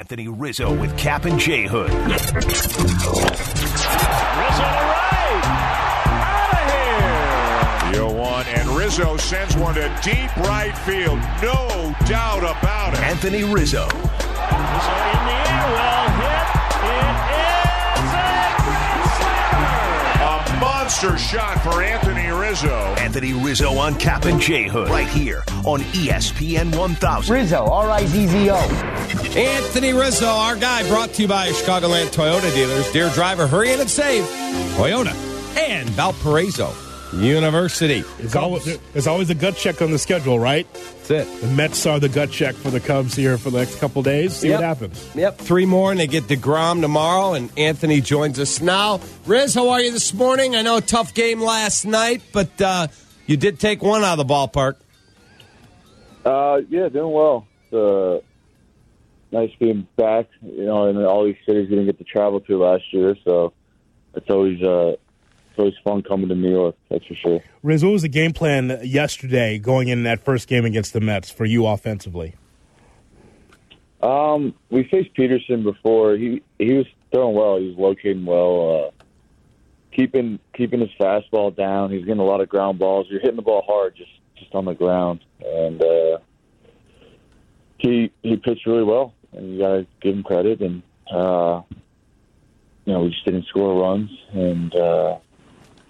Anthony Rizzo with Kap and J Hood. Rizzo to right. Out of here. The 0 1, and Rizzo sends one to deep right field. No doubt about it. Anthony Rizzo. Rizzo in the air. Well hit. It is monster shot for Anthony Rizzo. Anthony Rizzo on Kap and J Hood. Right here on ESPN 1000. Rizzo, R I Z Z O. Anthony Rizzo, our guy, brought to you by Chicagoland Toyota dealers. Dear driver, hurry in and save. Toyota and Valparaiso University. It's always, there's always a gut check on the schedule, right? That's it. The Mets are the gut check for the Cubs here for the next couple days. See Yep. what happens. Yep, three more, and they get DeGrom tomorrow, and Anthony joins us now. Riz, how are you this morning? I know a tough game last night, but uh, you did take one out of the ballpark. Uh, yeah, doing well. Uh, nice being back, you know, in all these cities we didn't get to travel to last year, so it's always uh, it's always fun coming to New York. That's for sure. Riz, what was the game plan yesterday going in that first game against the Mets for you offensively? Um, we faced Peterson before. He he was throwing well. He was locating well. Uh, keeping keeping his fastball down. He's getting a lot of ground balls. You're hitting the ball hard, just just on the ground, and uh, he he pitched really well. And you gotta give him credit. And uh, you know, we just didn't score runs, and uh,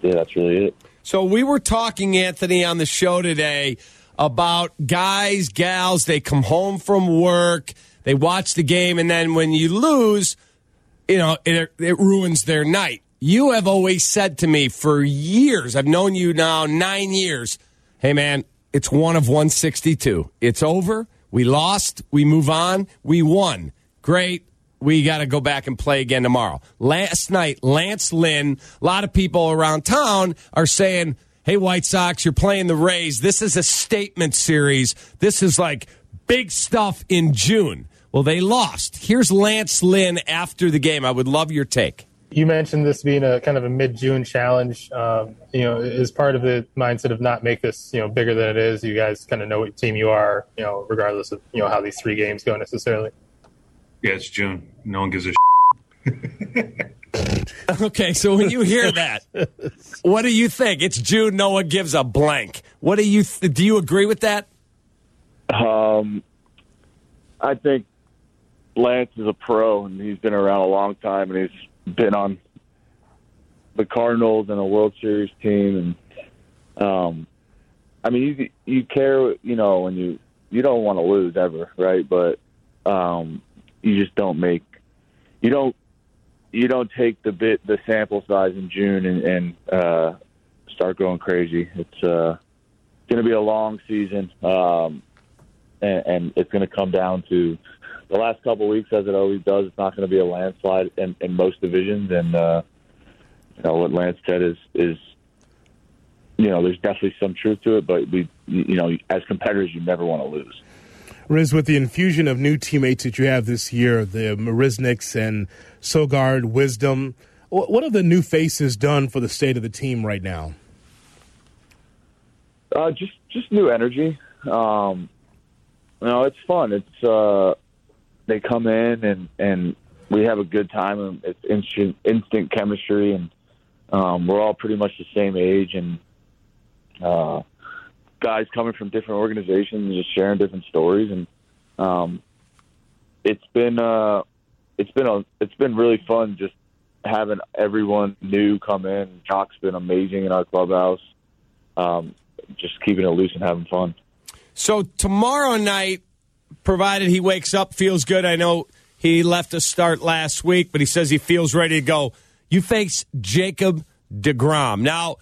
yeah, that's really it. So we were talking, Anthony, on the show today about guys, gals, they come home from work, they watch the game, and then when you lose, you know, it, it ruins their night. You have always said to me for years, I've known you now nine years, hey man, it's one of 162. It's over. We lost. We move on. We won. Great. We got to go back and play again tomorrow. Last night, Lance Lynn, a lot of people around town are saying, hey, White Sox, you're playing the Rays. This is a statement series. This is like big stuff in June. Well, they lost. Here's Lance Lynn after the game. I would love your take. You mentioned this being a kind of a mid-June challenge. Um, you know, as part of the mindset of not make this you know bigger than it is. You guys kind of know what team you are. You know, regardless of you know how these three games go necessarily. Yeah, it's June. No one gives a Okay, so when you hear that, what do you think? It's June. No one gives a blank. What do you th- do? You agree with that? Um, I think Lance is a pro, and he's been around a long time, and he's been on the Cardinals and a World Series team, and um, I mean, you you care, you know, when you you don't want to lose ever, right? But um, you just don't make you don't you don't take the bit the sample size in June and, and uh, start going crazy. It's uh, going to be a long season. Um, and, and it's going to come down to the last couple weeks, as it always does. It's not going to be a landslide in, in most divisions, and uh, you know what Lance said is is you know there's definitely some truth to it, but we you know as competitors, you never want to lose. Riz, with the infusion of new teammates that you have this year, the Marisnicks and Sogard, Wisdom, what have the new faces done for the state of the team right now? Uh, just just new energy. Um, you know, it's fun. It's uh, they come in and and we have a good time. And it's instant instant chemistry, and um, we're all pretty much the same age. And uh, guys coming from different organizations, and just sharing different stories, and um, it's been uh, it's been a it's been really fun just having everyone new come in. Joc's been amazing in our clubhouse. Um, just keeping it loose and having fun. So tomorrow night, provided he wakes up, feels good. I know he left a start last week, but he says he feels ready to go. You face Jacob DeGrom. Now,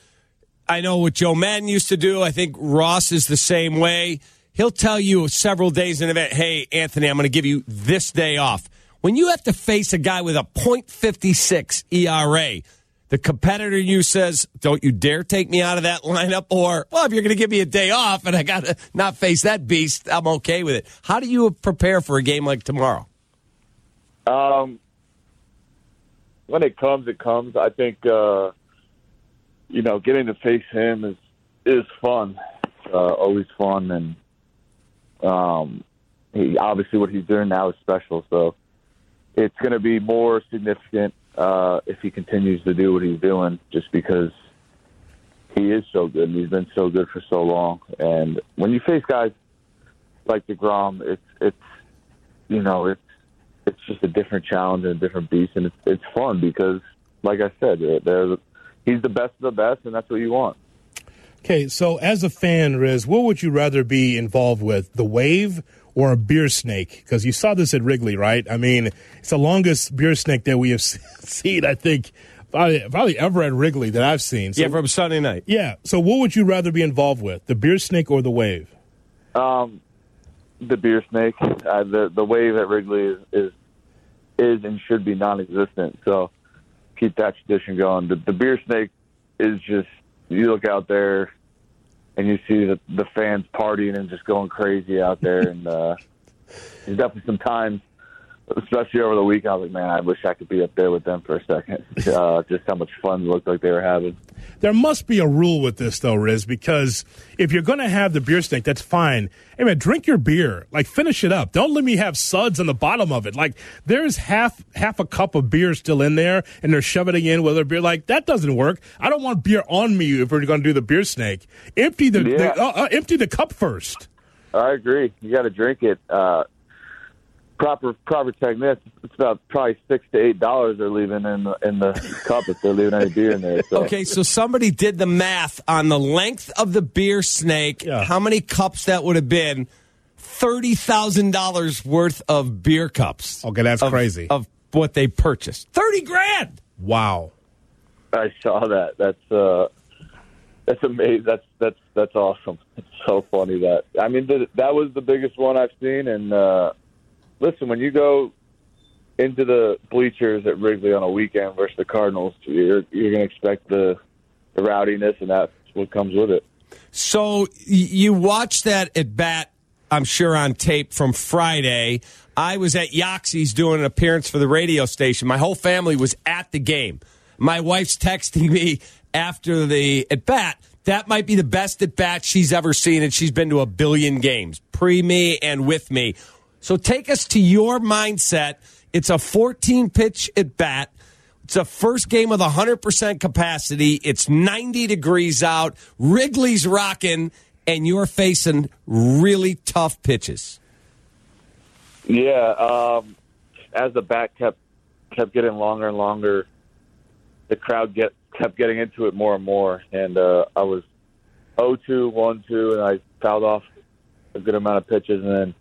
I know what Joe Maddon used to do. I think Ross is the same way. He'll tell you several days in advance, hey, Anthony, I'm going to give you this day off. When you have to face a guy with a .56 ERA, the competitor you says, don't you dare take me out of that lineup. Or, well, if you're going to give me a day off and I got to not face that beast, I'm okay with it. How do you prepare for a game like tomorrow? Um, when it comes, it comes. I think uh, you know getting to face him is is fun. Uh, always fun, and um, he obviously what he's doing now is special. So it's going to be more significant uh, if he continues to do what he's doing, just because he is so good and he's been so good for so long. And when you face guys like Degrom, it's it's you know it's it's just a different challenge and a different beast, and it's it's fun because, like I said, they're, they're he's the best of the best, and that's what you want. Okay, so as a fan, Riz, what would you rather be involved with, the wave or a beer snake? Because you saw this at Wrigley, right? I mean, it's the longest beer snake that we have seen, I think, probably, probably ever at Wrigley that I've seen. So, yeah, from Sunday night. yeah. So what would you rather be involved with, the beer snake or the wave? Um, the beer snake, uh, the the wave at Wrigley is, is is and should be non-existent. So keep that tradition going. The, the beer snake is just you look out there and you see the the fans partying and just going crazy out there. and uh, there's definitely some times, especially over the week, I was like, man, I wish I could be up there with them for a second. Uh, just how much fun it looked like they were having. There must be a rule with this, though, Riz, because if you're going to have the beer snake, that's fine. Hey, man, drink your beer. Like, finish it up. Don't let me have suds on the bottom of it. Like, there's half half a cup of beer still in there, and they're shoving it in with their beer. Like, that doesn't work. I don't want beer on me if we're going to do the beer snake. Empty the, Yeah. the uh, uh, empty the cup first. I agree. You got to drink it. Proper proper technique. It's about probably six to eight dollars they're leaving in the, in the cup if they're leaving any beer in there. So. Okay, so somebody did the math on the length of the beer snake, Yeah. how many cups that would have been. $30,000 worth of beer cups. Okay, that's of- crazy. Of what they purchased. 30 grand. Wow. I saw that. That's uh, that's amazing. That's that's that's awesome. It's so funny that I mean th- that was the biggest one I've seen. And uh, listen, when you go into the bleachers at Wrigley on a weekend versus the Cardinals, you're you're going to expect the the rowdiness, and that's what comes with it. So you watch that at bat, I'm sure, on tape from Friday. I was at Yoxie's doing an appearance for the radio station. My whole family was at the game. My wife's texting me after the at bat. That might be the best at bat she's ever seen, and she's been to a billion games, pre me and with me. So take us to your mindset. It's a 14 pitch at bat. It's a first game with 100% capacity. It's 90 degrees out. Wrigley's rocking, and you're facing really tough pitches. Yeah, um, as the bat kept kept getting longer and longer, the crowd get kept getting into it more and more, and uh, I was 0-2, 1-2, and I fouled off a good amount of pitches, and then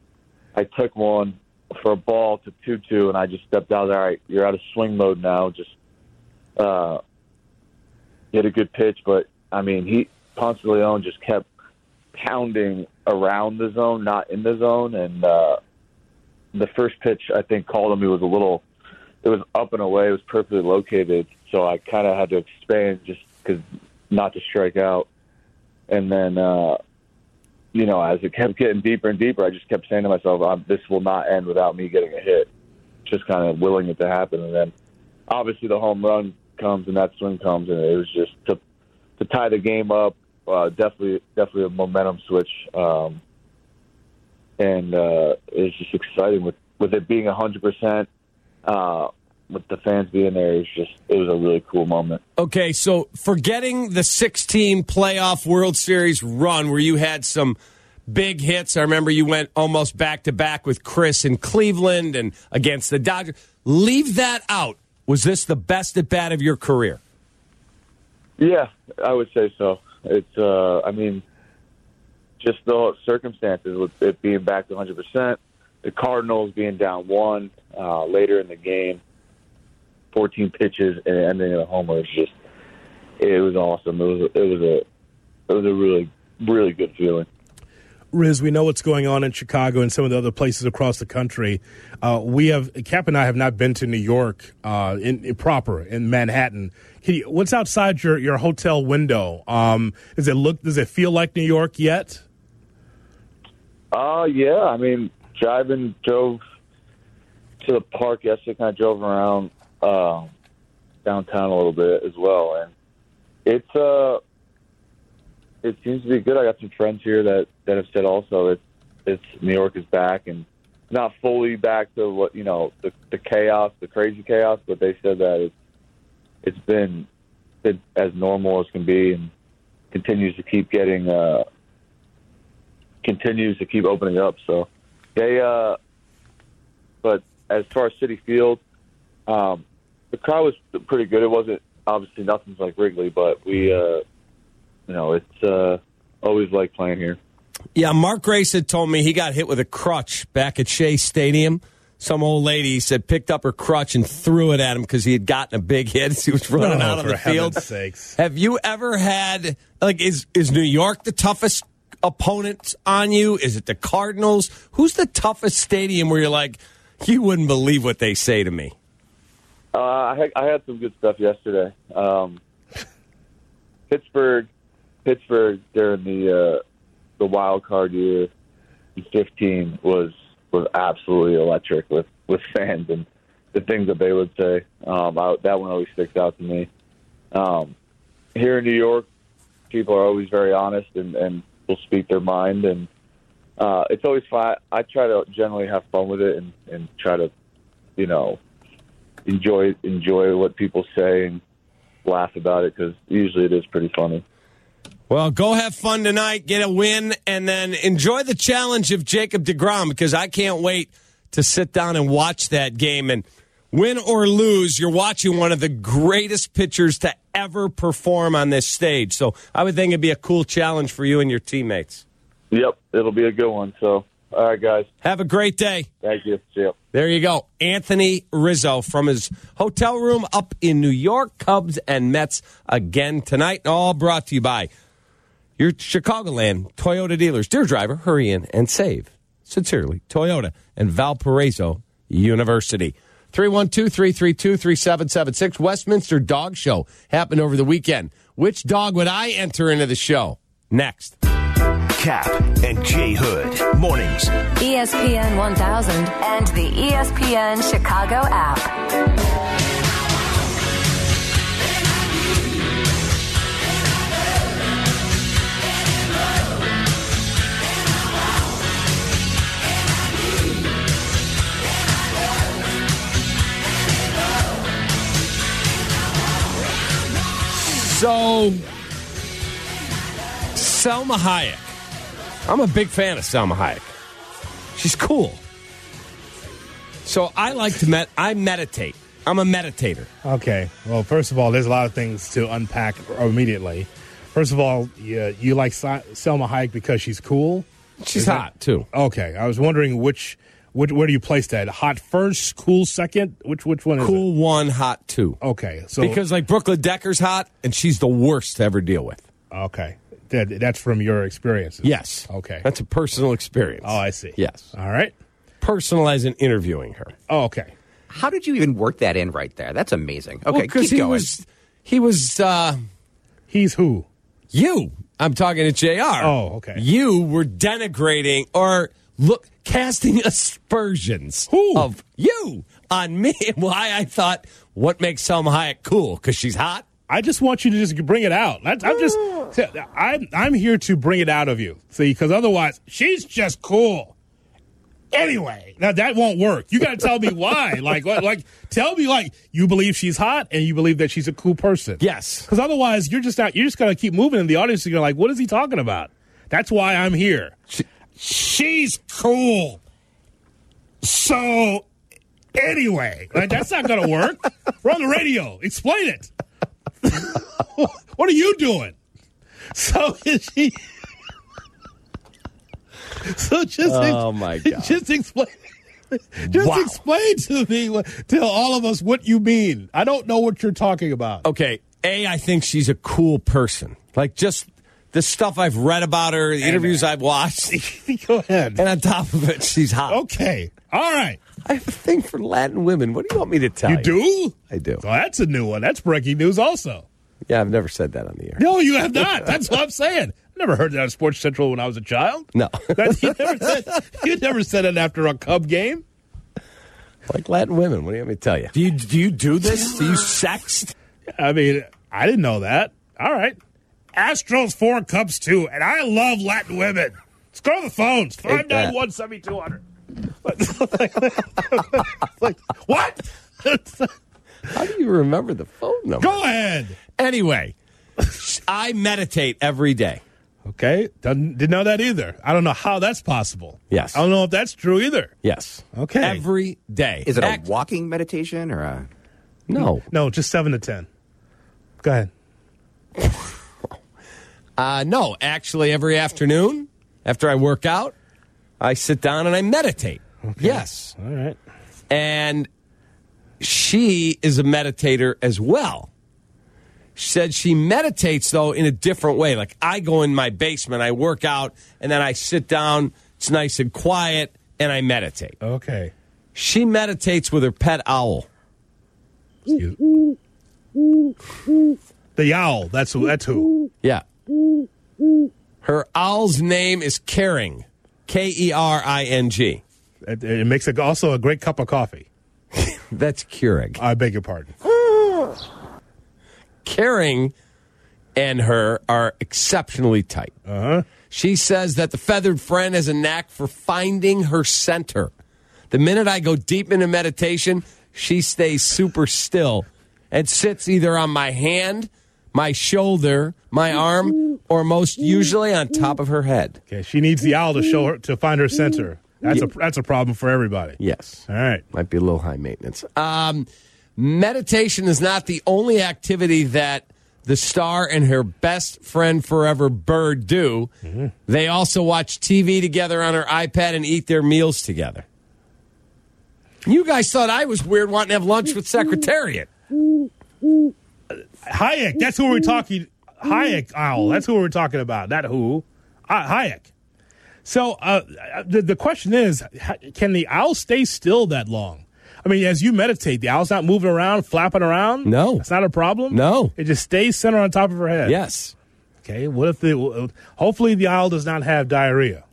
I took one for a ball to 2-2, and I just stepped out. All right, you're out of swing mode now. Just uh, hit a good pitch, but I mean, he Ponce de Leon just kept pounding around the zone, not in the zone, and. uh the first pitch I think called on me was a little. It was up and away. It was perfectly located, so I kind of had to expand just because not to strike out. And then, uh, you know, as it kept getting deeper and deeper, I just kept saying to myself, "This will not end without me getting a hit." Just kind of willing it to happen, and then obviously the home run comes and that swing comes, and it was just to to tie the game up. Uh, definitely, definitely a momentum switch. Um, and uh, it's just exciting with with it being a hundred percent. With the fans being there, it's just it was a really cool moment. Okay, so forgetting the 16 playoff World Series run where you had some big hits, I remember you went almost back to back with Kris in Cleveland and against the Dodgers. Leave that out. Was this the best at bat of your career? Yeah, I would say so. It's uh, I mean, just the circumstances with it being back to hundred percent, the Cardinals being down one uh, later in the game, fourteen pitches and ending in a homer. It's just it was awesome. It was it was a it was a really really good feeling. Riz, we know what's going on in Chicago and some of the other places across the country. Uh, we have Kap and I have not been to New York uh, in, in proper in Manhattan. Can you, what's outside your, your hotel window? Um, does it look? Does it feel like New York yet? Uh, yeah. I mean, driving, drove to the park yesterday, kind of drove around uh, downtown a little bit as well, and it's uh, it seems to be good. I got some friends here that that have said also it's it's New York is back, and not fully back to what you know the, the chaos, the crazy chaos, but they said that it's it's been been as normal as can be and continues to keep getting uh, continues to keep opening up. So they, uh, but as far as Citi Field, um, the crowd was pretty good. It wasn't obviously nothing's like Wrigley, but we, uh, you know, it's uh, always like playing here. Yeah, Mark Grace had told me he got hit with a crutch back at Shea Stadium. Some old lady said picked up her crutch and threw it at him because he had gotten a big hit as he was running Oh, out of for the field. heaven's sakes. Have you ever had like is is New York the toughest opponent on you? Is it the Cardinals? Who's the toughest stadium where you're like you wouldn't believe what they say to me? Uh, I, had, I had some good stuff yesterday. Um, Pittsburgh, Pittsburgh during the uh, the wild card year 15 was was absolutely electric with with fans and the things that they would say. Um, I, that one always sticks out to me. Um, here in New York, people are always very honest and, and will speak their mind, and uh, it's always fun. I try to generally have fun with it and, and try to, you know, enjoy enjoy what people say and laugh about it because usually it is pretty funny. Well, go have fun tonight, get a win, and then enjoy the challenge of Jacob DeGrom because I can't wait to sit down and watch that game. And win or lose, you're watching one of the greatest pitchers to ever perform on this stage. So I would think it'd be a cool challenge for you and your teammates. Yep, it'll be a good one. So, all right, guys, Have a great day. thank you. See you. There you go. Anthony Rizzo from his hotel room up in New York. Cubs and Mets again tonight. All brought to you by your Chicagoland Toyota dealers. Dear driver, hurry in and save. Sincerely, Toyota and Valparaiso University. 312 332 3776. Westminster Dog Show happened over the weekend. Which dog would I enter into the show? Next. Kap and J Hood. Mornings. ESPN 1000 and the ESPN Chicago app. So, Salma Hayek. I'm a big fan of Salma Hayek. She's cool. So I like to med. I meditate. I'm a meditator. Okay. Well, first of all, there's a lot of things to unpack immediately. First of all, you, you like Salma Hayek because she's cool. She's Is that- hot too. Okay. I was wondering which, which where do you place that? Hot first, cool second? Which which one is Cool one, hot two. Okay. So Because like Brooklyn Decker's hot, and she's the worst to ever deal with. okay, that, that's from your experiences. Yes. Okay. That's a personal experience. oh, I see. Yes. All right. Personal as in interviewing her. Oh, okay. How did you even work that in right there? That's amazing. Okay, because keep he going. was he was uh, He's who? you. I'm talking to Jr. Oh, okay. You were denigrating or look casting aspersions Who? of you on me. Why I thought what makes Salma Hayek cool because she's hot. I just want you to just bring it out. I'm just, I'm, I'm here to bring it out of you. See, because otherwise, she's just cool. Anyway, now that won't work. You got to tell me why. Like, what, like, tell me like you believe she's hot and you believe that she's a cool person. Yes. Because otherwise, you're just out. You're just gonna keep moving, and the audience is gonna like, what is he talking about? That's why I'm here. she's cool. So, anyway, like, that's not gonna work. We're on the radio. Explain it. what are you doing? So is she? So just Oh, my God. just explain. Just Wow. explain to me, what- tell all of us what you mean. I don't know what you're talking about. Okay. A, I think she's a cool person. Like just the stuff I've read about her, the interviews I've watched, Go ahead. and on top of it, she's hot. Okay. All right. I have a thing for Latin women. What do you want me to tell you? You do? I do. Well, that's a new one. That's breaking news, also. Yeah, I've never said that on the air. No, you have not. That's what I'm saying. I never heard that on Sports Central when I was a child. No. That, you, never said, you never said it after a Cub game. like Latin women. What do you want me to tell you? Do you do you do this? Do you sext? I mean, I didn't know that. All right. Astros four, Cubs two, and I love Latin women. Let's go to the phones. Take that. 591 7200. like what? How do you remember the phone number? Go ahead. Anyway, I meditate every day. Okay, Doesn't, didn't know that either. I don't know how that's possible. Yes. I don't know if that's true either. Yes. Okay. Every day. Is it a walking meditation or a? No. No, just seven to ten. Go ahead. Uh, no, actually, every afternoon after I work out, I sit down and I meditate. Yes. All right. And she is a meditator as well. She said she meditates, though, in a different way. Like I go in my basement, I work out, and then I sit down. It's nice and quiet, and I meditate. Okay. She meditates with her pet owl. Excuse- The owl. That's who. That's who. Yeah. Her owl's name is Kering. K E R I N G. It, it makes a, also a great cup of coffee. That's Keurig. I beg your pardon. Kering and her are exceptionally tight. Uh-huh. She says that the feathered friend has a knack for finding her center. The minute I go deep into meditation, she stays super still and sits either on my hand, my shoulder, my arm, or most usually on top of her head. Okay, she needs the owl to show her to find her center. That's a that's a problem for everybody. Yes. All right. Might be a little high maintenance. Um, meditation is not the only activity that the star and her best friend forever, Bird, do. They also watch TV together on her iPad and eat their meals together. You guys thought I was weird wanting to have lunch with Secretariat. Hayek. That's who we're talking. Hayek owl. That's who we're talking about. Not who. Uh, Hayek. So uh, the the question is, can the owl stay still that long? I mean, as you meditate, the owl's not moving around, flapping around. No. it's not a problem. No. it just stays centered on top of her head. Yes. Okay. What if the? Hopefully, the owl does not have diarrhea.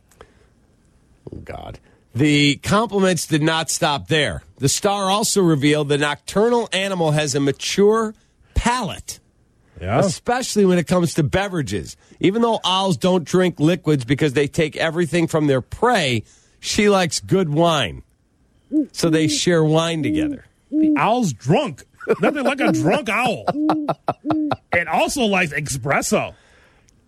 Oh, God. The compliments did not stop there. The star also revealed the nocturnal animal has a mature palate. Yeah. especially when it comes to beverages. Even though owls don't drink liquids because they take everything from their prey, she likes good wine. So they share wine together. The owl's drunk. Nothing like a drunk owl. And also likes espresso.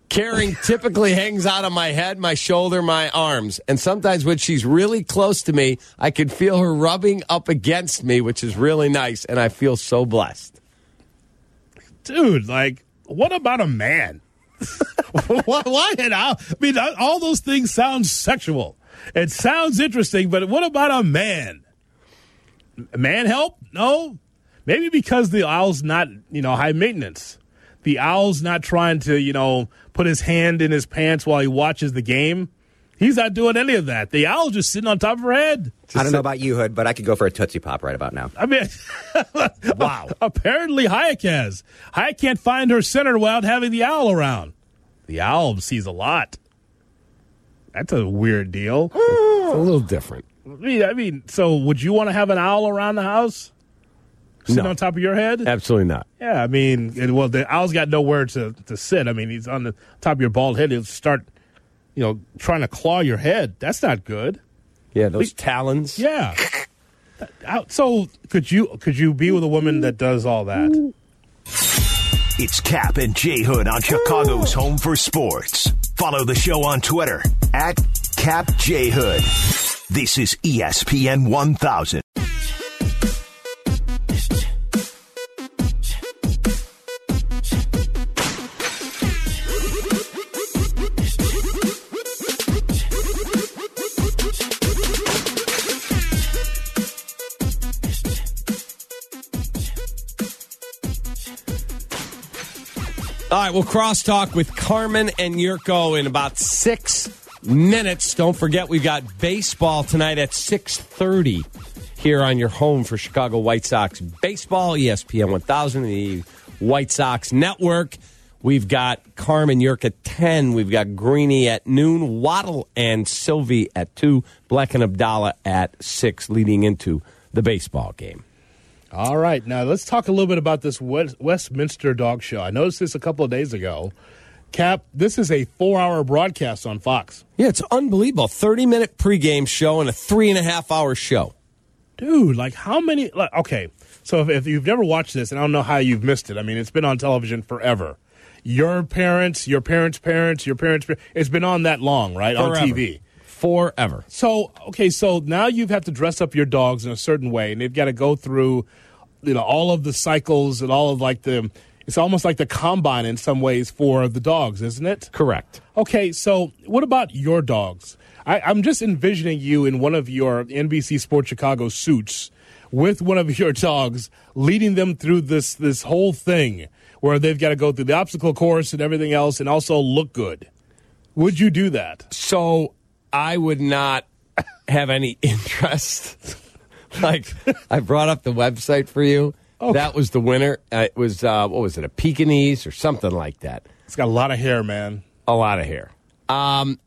Kering typically hangs out on my head, my shoulder, my arms. And sometimes when she's really close to me, I can feel her rubbing up against me, which is really nice. And I feel so blessed. Dude, like, what about a man? why, why an owl? I mean, all those things sound sexual. It sounds interesting, but what about a man? Man help? No. Maybe because the owl's not, you know, high maintenance. The owl's not trying to, you know, put his hand in his pants while he watches the game. He's not doing any of that. The owl's just sitting on top of her head. I don't know about you, Hood, but I could go for a Tootsie Pop right about now. I mean, wow. Apparently, Hayek has. Hayek can't find her center without having the owl around. The owl sees a lot. That's a weird deal. It's a little different. I mean, I mean, so would you want to have an owl around the house? Sitting No. on top of your head? Absolutely not. Yeah, I mean, it, well, the owl's got nowhere to, to sit. I mean, he's on the top of your bald head. He'll start, you know, trying to claw your head. That's not good. Yeah, those talons. Yeah. So could you could you be with a woman that does all that? It's Kap and J Hood on Chicago's Home for Sports. Follow the show on Twitter at Kap J Hood. This is ESPN 1000. All right, we'll crosstalk with Carmen and Jurko in about six minutes. Don't forget, we've got baseball tonight at six thirty here on your home for Chicago White Sox baseball. ESPN one thousand, the White Sox Network. We've got Carmen Yurk at ten. We've got Greeny at noon. Waddle and Silvy at two. Black and Abdallah at six, leading into the baseball game. All right, now let's talk a little bit about this West, Westminster Dog Show. I noticed this a couple of days ago. Kap, this is a four-hour broadcast on Fox. Yeah, it's unbelievable. 30 minute pregame show and a three and a half hour show. Dude, like how many? Like, okay, so if, if you've never watched this, and I don't know how you've missed it. I mean, it's been on television forever. Your parents, your parents' parents, your parents' it's been on that long, right? On Forever. TV. Forever. So okay, so now you have had to dress up your dogs in a certain way, and they've got to go through, you know, all of the cycles and all of like the. It's almost like the combine in some ways for the dogs, isn't it? Correct. Okay, so what about your dogs? I, I'm just envisioning you in one of your NBC Sports Chicago suits with one of your dogs, leading them through this this whole thing where they've got to go through the obstacle course and everything else, and also look good. Would you do that? So I would not have any interest. like I brought up the website for you. That was the winner. Uh, it was uh, what was it? A Pekingese or something like that. It's got a lot of hair, man. A lot of hair. Um,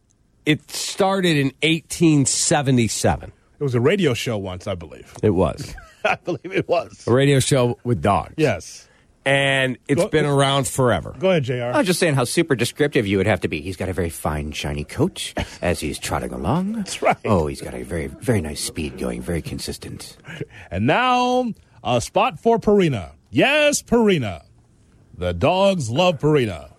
it started in 1877. It was a radio show once, I believe. It was I believe it was. a radio show with dogs. Yes. And it's Go- been around forever. Go ahead, Jr. I was just saying how super descriptive you would have to be. He's got a very fine, shiny coat as he's trotting along. That's right. Oh, he's got a very, very nice speed going, very consistent. And now, a spot for Purina. Yes, Purina. The dogs love Purina.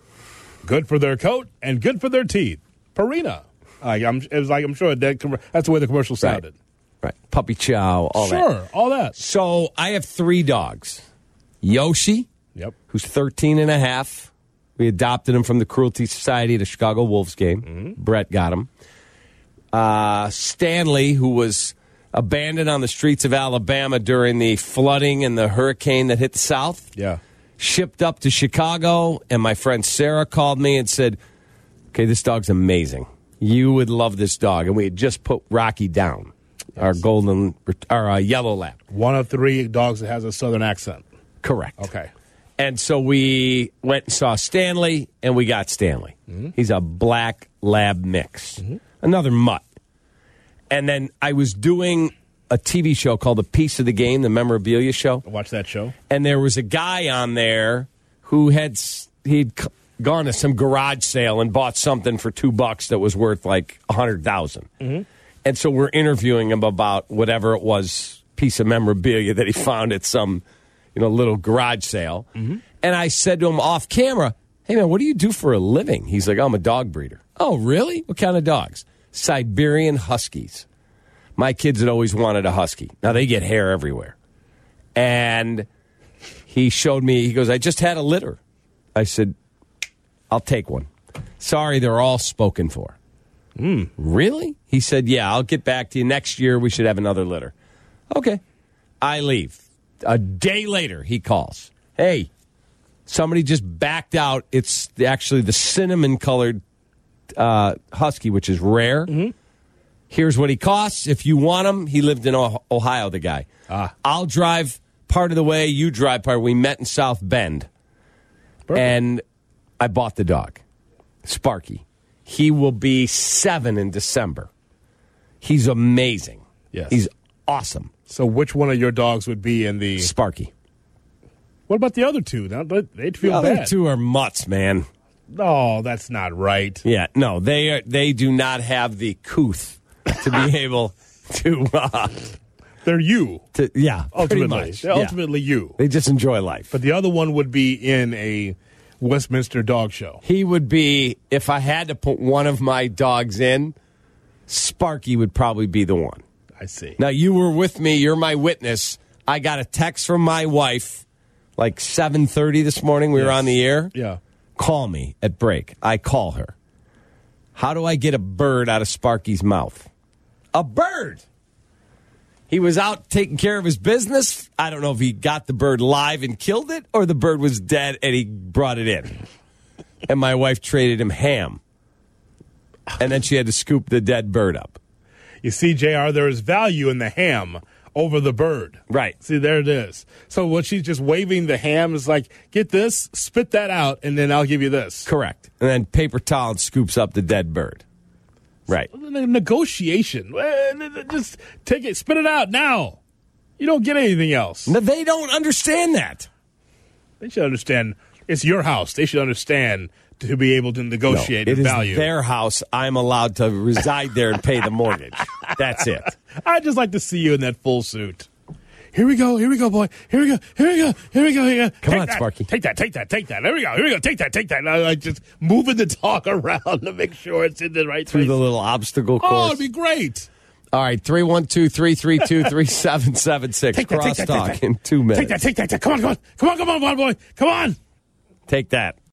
Good for their coat and good for their teeth. Purina. Like, I'm, it was like I'm sure that, com- that's the way the commercial sounded. Right. Puppy chow, all that. sure, all that. So I have three dogs. Yoshi, Yep. who's 13 and a half. We adopted him from the Cruelty Society at a Chicago Wolves game. Mm-hmm. Brett got him. Uh, Stanley, who was abandoned on the streets of Alabama during the flooding and the hurricane that hit the South, Yeah. shipped up to Chicago. And my friend Sarah called me and said, Okay, this dog's amazing. You would love this dog. And we had just put Rocky down, our golden, our uh, yellow lab. One of three dogs that has a southern accent. Correct. Okay. And so we went and saw Stanley, and we got Stanley. Mm-hmm. He's a black lab mix, mm-hmm. another mutt. And then I was doing a TV show called The Piece of the Game, the memorabilia show. Watch that show. And there was a guy on there who had he'd gone to some garage sale and bought something for two bucks that was worth like a hundred mm-hmm. And so we're interviewing him about whatever it was piece of memorabilia that he found at some you know little garage sale. Mm-hmm. And I said to him off camera, "Hey man, what do you do for a living?" He's like, "I'm a dog breeder." Oh, really? What kind of dogs? Siberian Huskies. My kids had always wanted a husky. Now they get hair everywhere. And he showed me, he goes, I just had a litter. I said, I'll take one. Sorry, they're all spoken for. Hmm. Really? He said, Yeah, I'll get back to you. Next year, we should have another litter. Okay. I leave. A day later, he calls. Hey, somebody just backed out. It's actually the cinnamon colored uh, husky, which is rare. Here's what he costs. If you want him, he lived in Oh- Ohio, the guy. Ah. I'll drive part of the way, you drive part. We met in South Bend, and I bought the dog, Sparky. He will be seven in December. He's amazing. Yes. He's awesome. So, which one of your dogs would be in the? Sparky. What about the other two? Now, they- they'd feel The other bad. two are mutts, man. No, that's not right. Yeah, no, they are, they do not have the couth to be able to, uh, They're you. to yeah, pretty Ultimately, much. they're Yeah. ultimately you. They just enjoy life. But the other one would be in a Westminster dog show. he would be if I had to put one of my dogs in, Sparky would probably be the one. I see. Now you were with me, you're my witness. I got a text from my wife like 7:30 this morning we were on the air. Yeah. Call me at break. I call her. How do I get a bird out of Sparky's mouth? A bird. He was out taking care of his business. I don't know if he got the bird live and killed it or the bird was dead and he brought it in. And my wife traded him ham. And then she had to scoop the dead bird up. You see, JR, there is value in the ham over the bird. Right. See, there it is. So what she's just waving the ham is like, get this, spit that out, and then I'll give you this. Correct. And then paper towel scoops up the dead bird. Right. Ne- Negotiation. Just take it, spit it out now. You don't get anything else. No, they don't understand that. They should understand it's your house. They should understand to be able to negotiate it the is value. their house. I'm allowed to reside there and pay the mortgage. That's it. I'd just like to see you in that full suit. Here we go. Here we go, boy. Here we go. Here we go. Here we go. Here we go. Come Take on, that. Sparky. Take that. Take that. Take that. There we go. Here we go. Take that. Take that. I, I just moving the talk around to make sure it's in the right Through place. the little obstacle oh, course. oh, it'd be great. All right, 312 332 3776. Take that. Take that. Take Crosstalk that. in two minutes. Take that. Take that. Come on. Come on. Come on. Come on, boy. Come on. Take that.